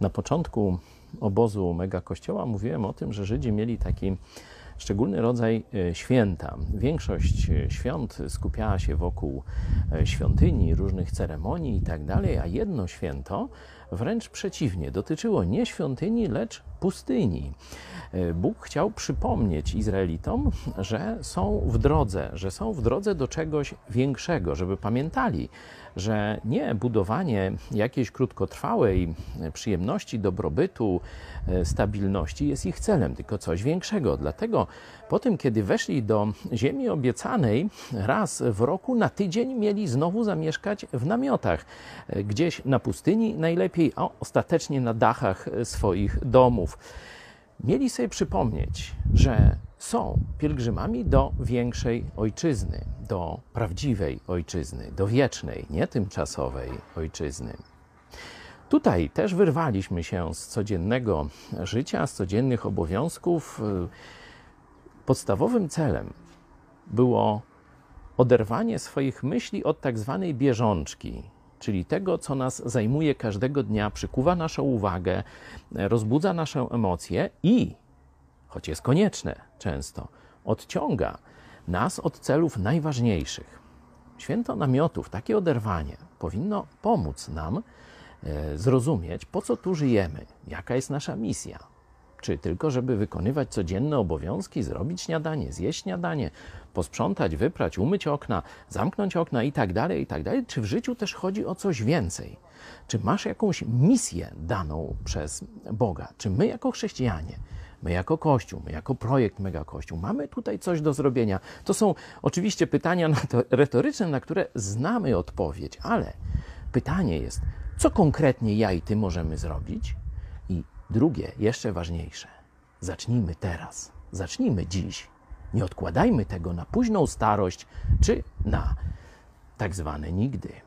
Na początku obozu Mega Kościoła mówiłem o tym, że Żydzi mieli taki szczególny rodzaj e, święta. Większość e, świąt skupiała się wokół e, świątyni, różnych ceremonii itd., tak a jedno święto wręcz przeciwnie, dotyczyło nie świątyni, lecz pustyni. Bóg chciał przypomnieć Izraelitom, że są w drodze, że są w drodze do czegoś większego, żeby pamiętali, że nie budowanie jakiejś krótkotrwałej przyjemności, dobrobytu, e, stabilności jest ich celem, tylko coś większego. Dlatego po tym, kiedy weszli do ziemi obiecanej, raz w roku na tydzień mieli znowu zamieszkać w namiotach, e, gdzieś na pustyni najlepiej, a ostatecznie na dachach swoich domów mieli sobie przypomnieć, że są pielgrzymami do większej ojczyzny, do prawdziwej ojczyzny, do wiecznej, nie tymczasowej ojczyzny. Tutaj też wyrwaliśmy się z codziennego życia, z codziennych obowiązków. Podstawowym celem było oderwanie swoich myśli od tak zwanej bieżączki, czyli tego, co nas zajmuje każdego dnia, przykuwa naszą uwagę, rozbudza nasze emocje i, choć jest konieczne często, odciąga nas od celów najważniejszych. Święto namiotów, takie oderwanie powinno pomóc nam e, zrozumieć, po co tu żyjemy, jaka jest nasza misja, czy tylko, żeby wykonywać codzienne obowiązki, zrobić śniadanie, zjeść śniadanie, posprzątać, wyprać, umyć okna, zamknąć okna i tak dalej, i tak? Czy w życiu też chodzi o coś więcej? Czy masz jakąś misję daną przez Boga? Czy my jako chrześcijanie My jako Kościół, my jako projekt Mega Kościół, mamy tutaj coś do zrobienia. To są oczywiście pytania retoryczne, na które znamy odpowiedź, ale pytanie jest, co konkretnie ja i ty możemy zrobić? Drugie, jeszcze ważniejsze, zacznijmy teraz, zacznijmy dziś. Nie odkładajmy tego na późną starość czy na tak zwane nigdy.